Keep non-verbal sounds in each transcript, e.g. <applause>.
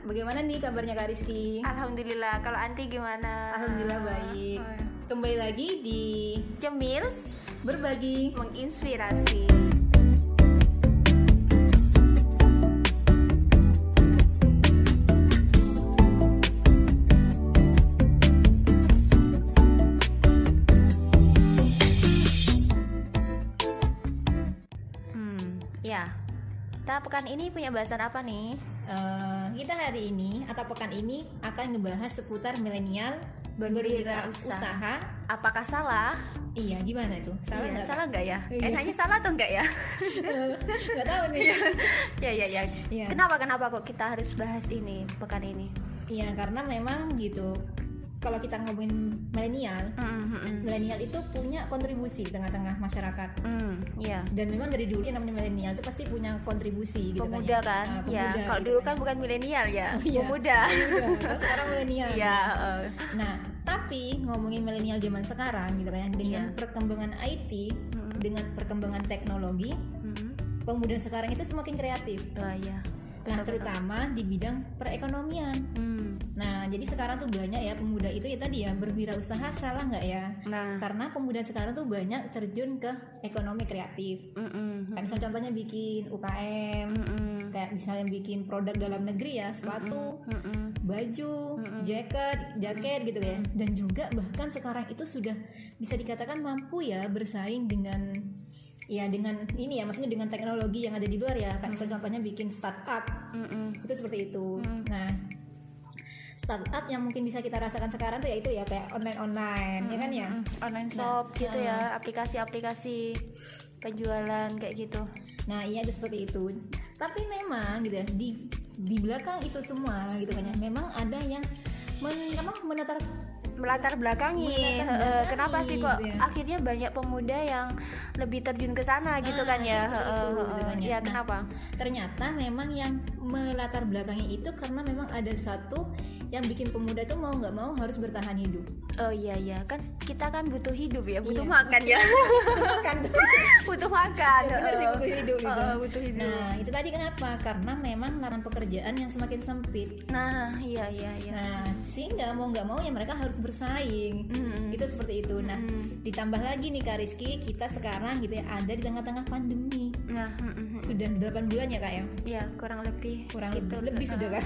Bagaimana nih kabarnya Kak Rizky? Alhamdulillah. Kalau Anti gimana? Alhamdulillah baik. Kembali lagi di Cemils berbagi. menginspirasi. Kita pekan ini punya bahasan apa nih? Eh, kita hari ini atau pekan ini akan ngebahas seputar milenial Berwirausaha. berwirausaha. Apakah salah? Iya, gimana itu? Salah Iya, nggak? salah nggak ya? Iya. Enaknya salah atau enggak ya? <laughs> Nggak tahu nih. ya ya ya. Iya. Kenapa kenapa kok kita harus bahas ini pekan ini? Iya, karena memang gitu. Kalau kita ngomongin milenial, Hmm, hmm, hmm. milenial itu punya kontribusi di tengah-tengah masyarakat. Hmm, iya. Dan memang dari dulu yang namanya milenial itu pasti punya kontribusi gitu Pemuda kan. kan? ya. Ah, ya. pemuda Kalau gitu dulu kan bukan milenial ya, Oh, iya. pemuda. Iya, kalau sekarang milenial. Iya. eh. Nah, tapi ngomongin milenial zaman sekarang gitu kan dengan Iya. perkembangan IT, Mm-mm. dengan perkembangan teknologi, Hmm. pemuda sekarang itu semakin kreatif. Oh iya. Nah, betul. terutama di bidang perekonomian. Hmm. Nah, jadi sekarang tuh banyak ya pemuda itu ya tadi ya berwirausaha salah nggak ya? Nah. Karena pemuda sekarang tuh banyak terjun ke ekonomi kreatif. Mm-mm. Kayak misalnya contohnya bikin UKM, Mm-mm. kayak misalnya bikin produk dalam negeri ya, sepatu, Mm-mm. baju, jaket, jaket gitu ya. Dan juga bahkan sekarang itu sudah bisa dikatakan mampu ya bersaing dengan ya dengan ini ya maksudnya dengan teknologi yang ada di luar ya. Kayak misalnya contohnya bikin startup Mm-mm. itu seperti itu. Nah, startup yang mungkin bisa kita rasakan sekarang tuh ya itu ya kayak online online ya kan ya. Online shop gitu ya, aplikasi-aplikasi penjualan kayak gitu. Nah, iya itu seperti itu. Tapi memang gitu ya di di belakang itu semua gitu kan ya. Memang ada yang men, apa, menetar melatar belakangi Melatar belakangi, kenapa sih kok gitu ya. akhirnya banyak pemuda yang lebih terjun ke sana gitu Ah, kan ya itu, gitu kan ya. ya Nah, kenapa ternyata memang yang melatar belakangi itu karena memang ada satu yang bikin pemuda itu mau nggak mau harus bertahan hidup. Oh iya iya. Kan kita kan butuh hidup ya. Butuh Iya. makan ya. Kan <laughs> butuh makan. Benar sih Eh, butuh hidup gitu. eh, butuh hidup. Nah itu tadi kenapa? Karena memang lapangan pekerjaan yang semakin sempit. Nah iya iya iya. Nah sehingga mau nggak mau ya mereka harus bersaing. Mm-mm. itu seperti itu. Nah Mm. ditambah lagi nih Kak Rizky kita sekarang gitu ya ada di tengah-tengah pandemi. Nah mm, mm, mm. sudah 8 bulan ya kak ya? Ya kurang lebih kurang segitu. lebih, lebih sudah kan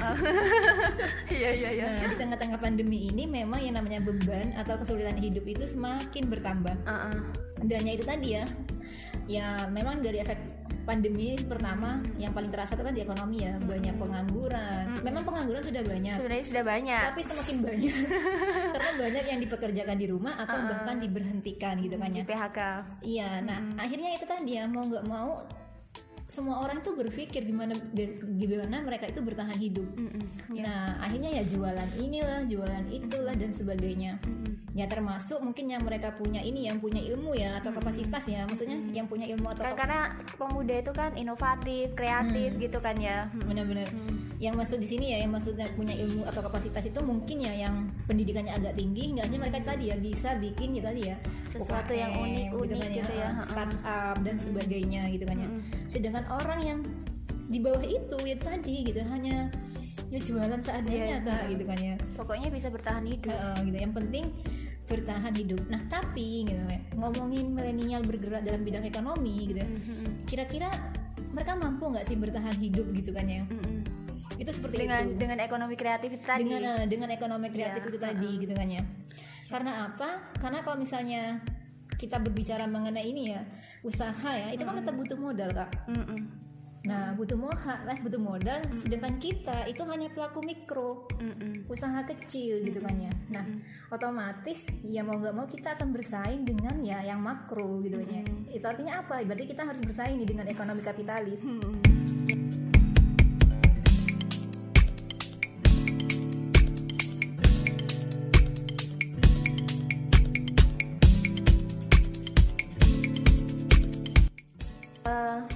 <laughs> iya iya iya. Nah, di tengah-tengah pandemi ini memang yang namanya beban atau kesulitan hidup itu semakin bertambah. Uh, uh. Dan ya itu tadi ya, ya memang dari efek pandemi pertama yang paling terasa itu kan di ekonomi ya, banyak pengangguran. Memang pengangguran sudah banyak, sebenarnya sudah banyak. Tapi semakin banyak. <laughs> Karena banyak yang dipekerjakan di rumah atau bahkan diberhentikan gitu kan di ya. PHK Iya, nah akhirnya itu tadi ya mau nggak mau semua orang tuh berpikir gimana gimana mereka itu bertahan hidup. Mm-mm. Nah, akhirnya ya jualan inilah, jualan itulah dan sebagainya. Ya termasuk mungkin yang mereka punya ini yang punya ilmu ya atau kapasitas ya, maksudnya yang punya ilmu atau kan karena pemuda itu kan inovatif kreatif gitu kan ya Mm. benar-benar yang masuk di sini ya yang maksudnya punya ilmu atau kapasitas itu mungkin ya yang pendidikannya agak tinggi enggaknya mereka tadi ya bisa bikin gitu tadi ya Sesuatu yang UKM, unik-unik kan gitu ya, ha-ha. startup. dan sebagainya gitu kan ya. Sedangkan orang yang di bawah itu ya tadi gitu hanya ya jualan seadanya Iya, kak gitu kan ya. Pokoknya bisa bertahan hidup. Heeh, gitu. Yang penting bertahan hidup. Nah tapi gitu ya ngomongin milenial bergerak dalam bidang ekonomi gitu ya Mm-mm. kira-kira mereka mampu nggak sih bertahan hidup gitu kan ya? Mm-mm. itu seperti dengan itu. dengan ekonomi kreatif itu tadi. Dengan eh, dengan ekonomi kreatif Iya, itu tadi gitu kan ya karena apa? Karena kalau misalnya kita berbicara mengenai ini ya usaha ya itu kan tetap butuh modal kak. Mm-mm. nah butuh modal eh butuh modal sedangkan kita itu hanya pelaku mikro. Mm-mm. usaha kecil gitu kan ya. Nah otomatis ya mau nggak mau kita akan bersaing dengan ya yang makro gitu kan ya itu artinya apa? Berarti kita harus bersaing nih dengan ekonomi kapitalis. Eh,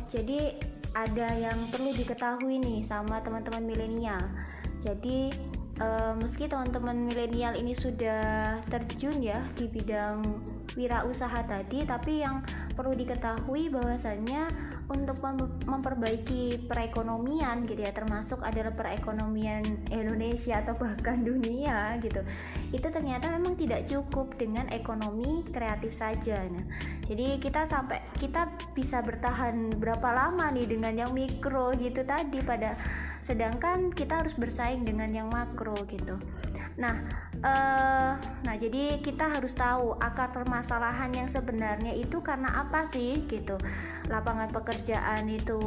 jadi ada yang perlu diketahui nih sama teman-teman milenial. Jadi eh, meski teman-teman milenial ini sudah terjun ya di bidang wirausaha tadi, tapi yang perlu diketahui bahwasannya untuk memperbaiki perekonomian gitu ya termasuk adalah perekonomian Indonesia atau bahkan dunia gitu itu ternyata memang tidak cukup dengan ekonomi kreatif saja. Nah jadi kita sampai kita bisa bertahan berapa lama nih dengan yang mikro gitu tadi pada sedangkan kita harus bersaing dengan yang makro gitu nah uh, nah jadi kita harus tahu akar permasalahan yang sebenarnya itu karena apa sih gitu lapangan pekerjaan itu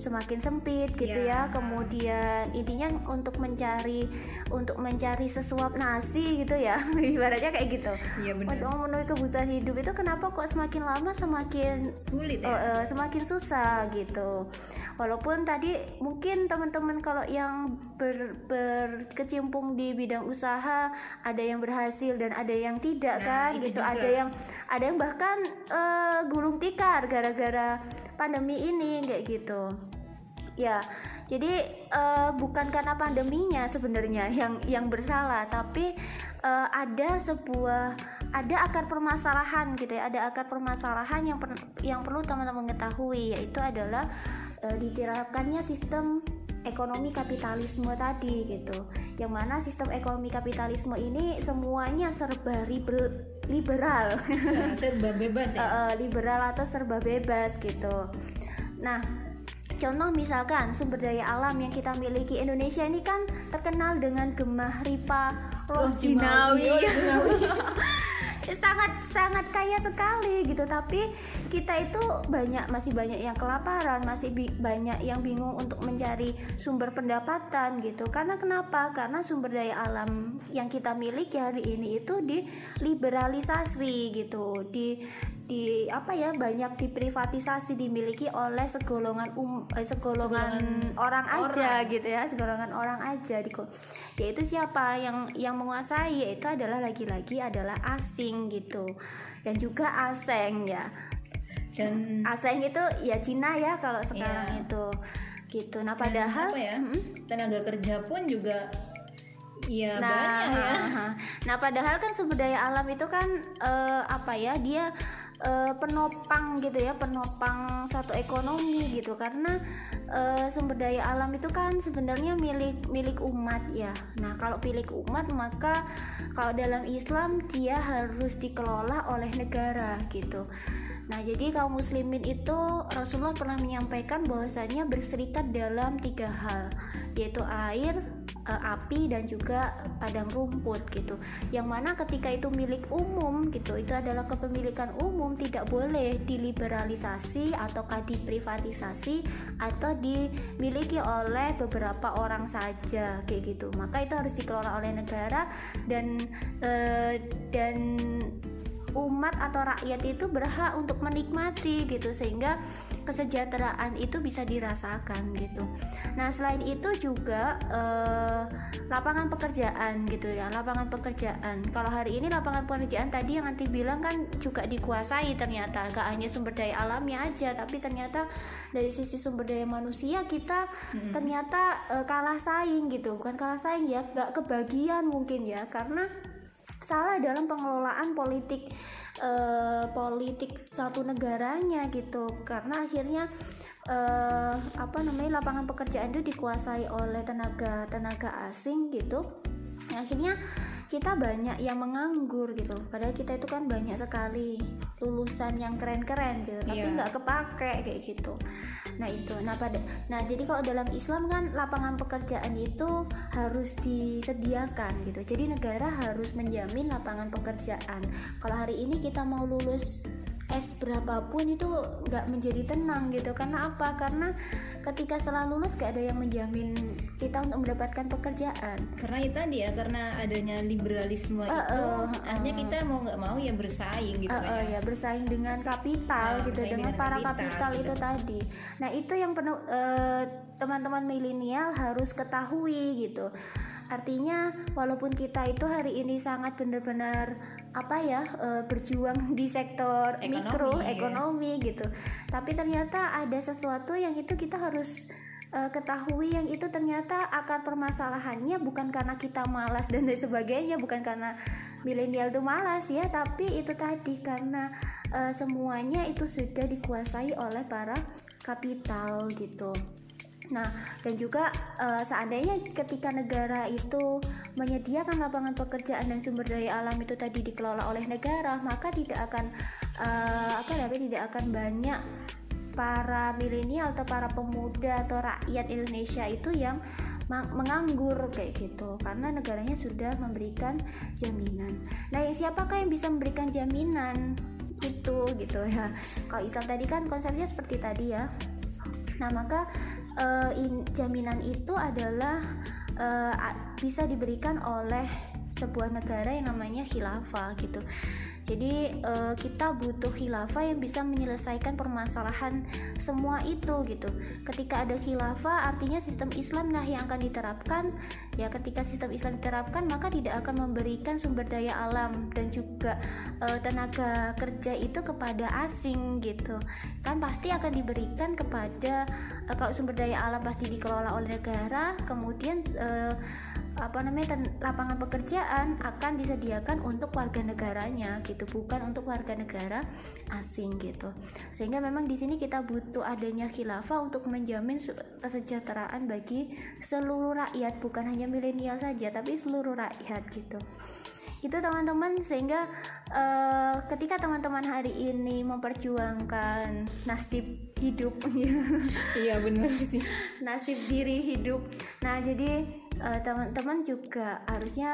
semakin sempit gitu yeah. ya kemudian intinya untuk mencari untuk mencari sesuap nasi gitu ya <laughs> ibaratnya kayak gitu yeah, bener. untuk memenuhi kebutuhan hidup itu kenapa kok semakin lama semakin sulit ya? uh, uh, semakin susah gitu walaupun tadi mungkin teman-teman kalau yang ber, berkecimpung di bidang usaha ada yang berhasil dan ada yang tidak nah, kan? gitu. juga. ada yang ada yang bahkan uh, gulung tikar gara-gara pandemi ini kayak gitu. Ya jadi uh, bukan karena pandeminya sebenarnya yang yang bersalah tapi uh, ada sebuah ada akar permasalahan gitu ya. Ada akar permasalahan yang per, yang perlu teman-teman ketahui yaitu adalah uh, diterapkannya sistem ekonomi kapitalisme tadi gitu. Yang mana sistem ekonomi kapitalisme ini semuanya serba liberal. Serba bebas ya? Uh, liberal atau serba bebas gitu. Nah Contoh misalkan sumber daya alam yang kita miliki Indonesia ini kan terkenal dengan gemah ripa roh jinawi. <laughs> sangat sangat kaya sekali gitu. Tapi kita itu banyak masih banyak yang kelaparan masih banyak yang bingung untuk mencari sumber pendapatan gitu. Karena kenapa? Karena sumber daya alam yang kita miliki hari ini itu diliberalisasi gitu di di apa ya banyak diprivatisasi dimiliki oleh segolongan um eh, segolongan, segolongan orang aja orang. gitu ya segolongan orang aja di yaitu siapa yang yang menguasai yaitu adalah lagi-lagi adalah asing gitu dan juga aseng ya dan aseng itu ya Cina ya kalau sekarang iya. itu gitu nah padahal apa ya hmm? tenaga kerja pun juga Iya nah, banyak ya. Nah, padahal kan sumber daya alam itu kan uh, apa ya? Dia uh, penopang gitu ya penopang satu ekonomi gitu. Karena uh, sumber daya alam itu kan sebenarnya milik milik umat ya. Nah kalau milik umat maka kalau dalam Islam dia harus dikelola oleh negara gitu. Nah, jadi kaum muslimin itu Rasulullah pernah menyampaikan bahwasanya berserikat dalam tiga hal, yaitu air, api dan juga padang rumput gitu. Yang mana ketika itu milik umum gitu itu adalah kepemilikan umum tidak boleh diliberalisasi ataukah diprivatisasi atau dimiliki oleh beberapa orang saja kayak gitu. Maka itu harus dikelola oleh negara dan uh, dan umat atau rakyat itu berhak untuk menikmati gitu sehingga kesejahteraan itu bisa dirasakan gitu. Nah selain itu juga eh, lapangan pekerjaan gitu ya, lapangan pekerjaan. Kalau hari ini lapangan pekerjaan tadi yang nanti bilang kan juga dikuasai ternyata gak hanya sumber daya alamnya aja, tapi ternyata dari sisi sumber daya manusia kita hmm. ternyata eh, kalah saing gitu, bukan kalah saing ya, gak kebagian mungkin ya karena salah dalam pengelolaan politik uh, politik satu negaranya gitu. Karena akhirnya uh, apa namanya lapangan pekerjaan itu dikuasai oleh tenaga tenaga asing gitu. Akhirnya kita banyak yang menganggur gitu. Padahal kita itu kan banyak sekali lulusan yang keren-keren gitu tapi iya. nggak yeah. kepake kayak gitu. Nah itu. Nah pada nah jadi kalau dalam Islam kan lapangan pekerjaan itu harus disediakan gitu. Jadi negara harus menjamin lapangan pekerjaan. Kalau hari ini kita mau lulus S berapapun itu nggak menjadi tenang gitu. Karena apa? Karena ketika setelah lulus gak ada yang menjamin kita untuk mendapatkan pekerjaan. Karena itu tadi ya karena adanya liberalisme uh, itu uh, uh, kita mau nggak mau ya bersaing gitu uh, uh, ya. bersaing dengan kapital uh, gitu dengan, dengan para kapital, kapital gitu. itu tadi. Nah itu yang penuh uh, teman-teman milenial harus ketahui gitu. Artinya walaupun kita itu hari ini sangat benar-benar apa ya uh, berjuang di sektor ekonomi, mikro ya. ekonomi gitu tapi ternyata ada sesuatu yang itu kita harus uh, ketahui yang itu ternyata akar permasalahannya bukan karena kita malas dan lain sebagainya bukan karena milenial tuh malas ya tapi itu tadi karena uh, semuanya itu sudah dikuasai oleh para kapital gitu. Nah, dan juga uh, seandainya ketika negara itu menyediakan lapangan pekerjaan dan sumber daya alam itu tadi dikelola oleh negara, maka tidak akan uh, apa namanya tidak akan banyak para milenial atau para pemuda atau rakyat Indonesia itu yang menganggur kayak gitu karena negaranya sudah memberikan jaminan. Nah, siapakah yang bisa memberikan jaminan itu gitu ya? Kalau Islam tadi kan konsepnya seperti tadi ya. Nah, maka uh, in, jaminan itu adalah uh, bisa diberikan oleh sebuah negara yang namanya khilafah gitu. Jadi uh, kita butuh khilafah yang bisa menyelesaikan permasalahan semua itu gitu. Ketika ada khilafah artinya sistem Islam lah yang akan diterapkan. Ya ketika sistem Islam diterapkan maka tidak akan memberikan sumber daya alam dan juga uh, tenaga kerja itu kepada asing gitu. Kan pasti akan diberikan kepada uh, kalau sumber daya alam pasti dikelola oleh negara, kemudian uh, apa namanya lapangan pekerjaan akan disediakan untuk warga negaranya gitu. Bukan untuk warga negara asing gitu. Sehingga memang di sini kita butuh adanya khilafah untuk menjamin kesejahteraan bagi seluruh rakyat bukan hanya milenial saja tapi seluruh rakyat gitu. Itu teman-teman sehingga uh, ketika teman-teman hari ini memperjuangkan nasib hidup <laughs> iya benar sih. Nasib diri hidup. Nah jadi uh, teman-teman juga harusnya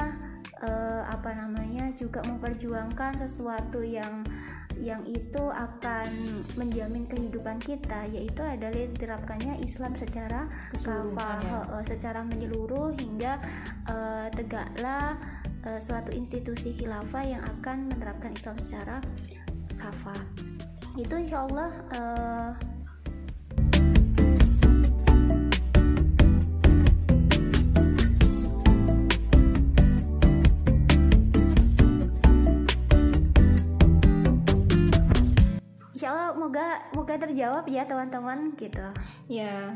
uh, apa namanya juga memperjuangkan sesuatu yang yang itu akan menjamin kehidupan kita yaitu adalah diterapkannya Islam secara kafah ya. uh, secara menyeluruh hingga uh, tegaklah uh, suatu institusi khilafah yang akan menerapkan Islam secara kafah itu insya Allah uh, moga moga terjawab ya teman-teman gitu ya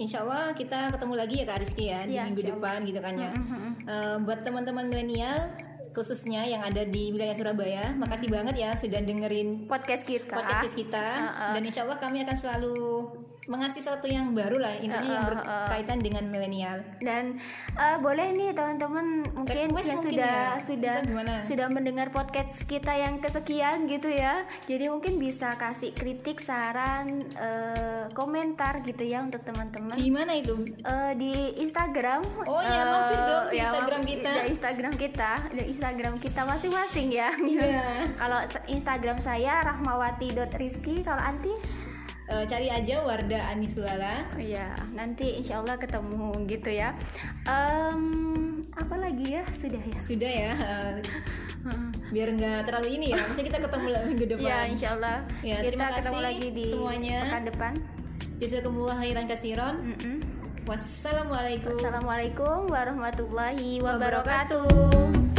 Insya Allah kita ketemu lagi ya Kak Rizky ya, ya di minggu depan gitu kan ya. Mm -hmm. uh, buat teman-teman milenial khususnya yang ada di wilayah Surabaya, makasih banget ya sudah dengerin podcast kita. Podcast kita uh -uh. dan Insya Allah kami akan selalu mengasih sesuatu yang baru lah intinya uh, uh, yang berkaitan uh, dengan milenial. Dan uh, boleh nih teman-teman mungkin yang sudah ya. sudah sudah mendengar podcast kita yang kesekian gitu ya. Jadi mungkin bisa kasih kritik saran uh, komentar gitu ya untuk teman-teman. Di mana itu? Uh, di Instagram. Oh iya uh, mampir dong di ya, Instagram kita. di Instagram kita di Instagram kita masing-masing ya. Yeah. <laughs> kalau Instagram saya rahmawati.rizky kalau anti uh, cari aja Warda Anisulala. Iya, nanti insya Allah ketemu gitu ya. Um, apa lagi ya? Sudah ya. Sudah ya. Uh, biar nggak terlalu ini ya. Pasti kita ketemu minggu <laughs> depan. Ya, insya Allah. Ya, kita terima kasih ketemu lagi di semuanya. pekan depan. Bisa kembali hairan kasiron. Mm -mm. Wassalamualaikum. Wassalamualaikum warahmatullahi wabarakatuh. wabarakatuh.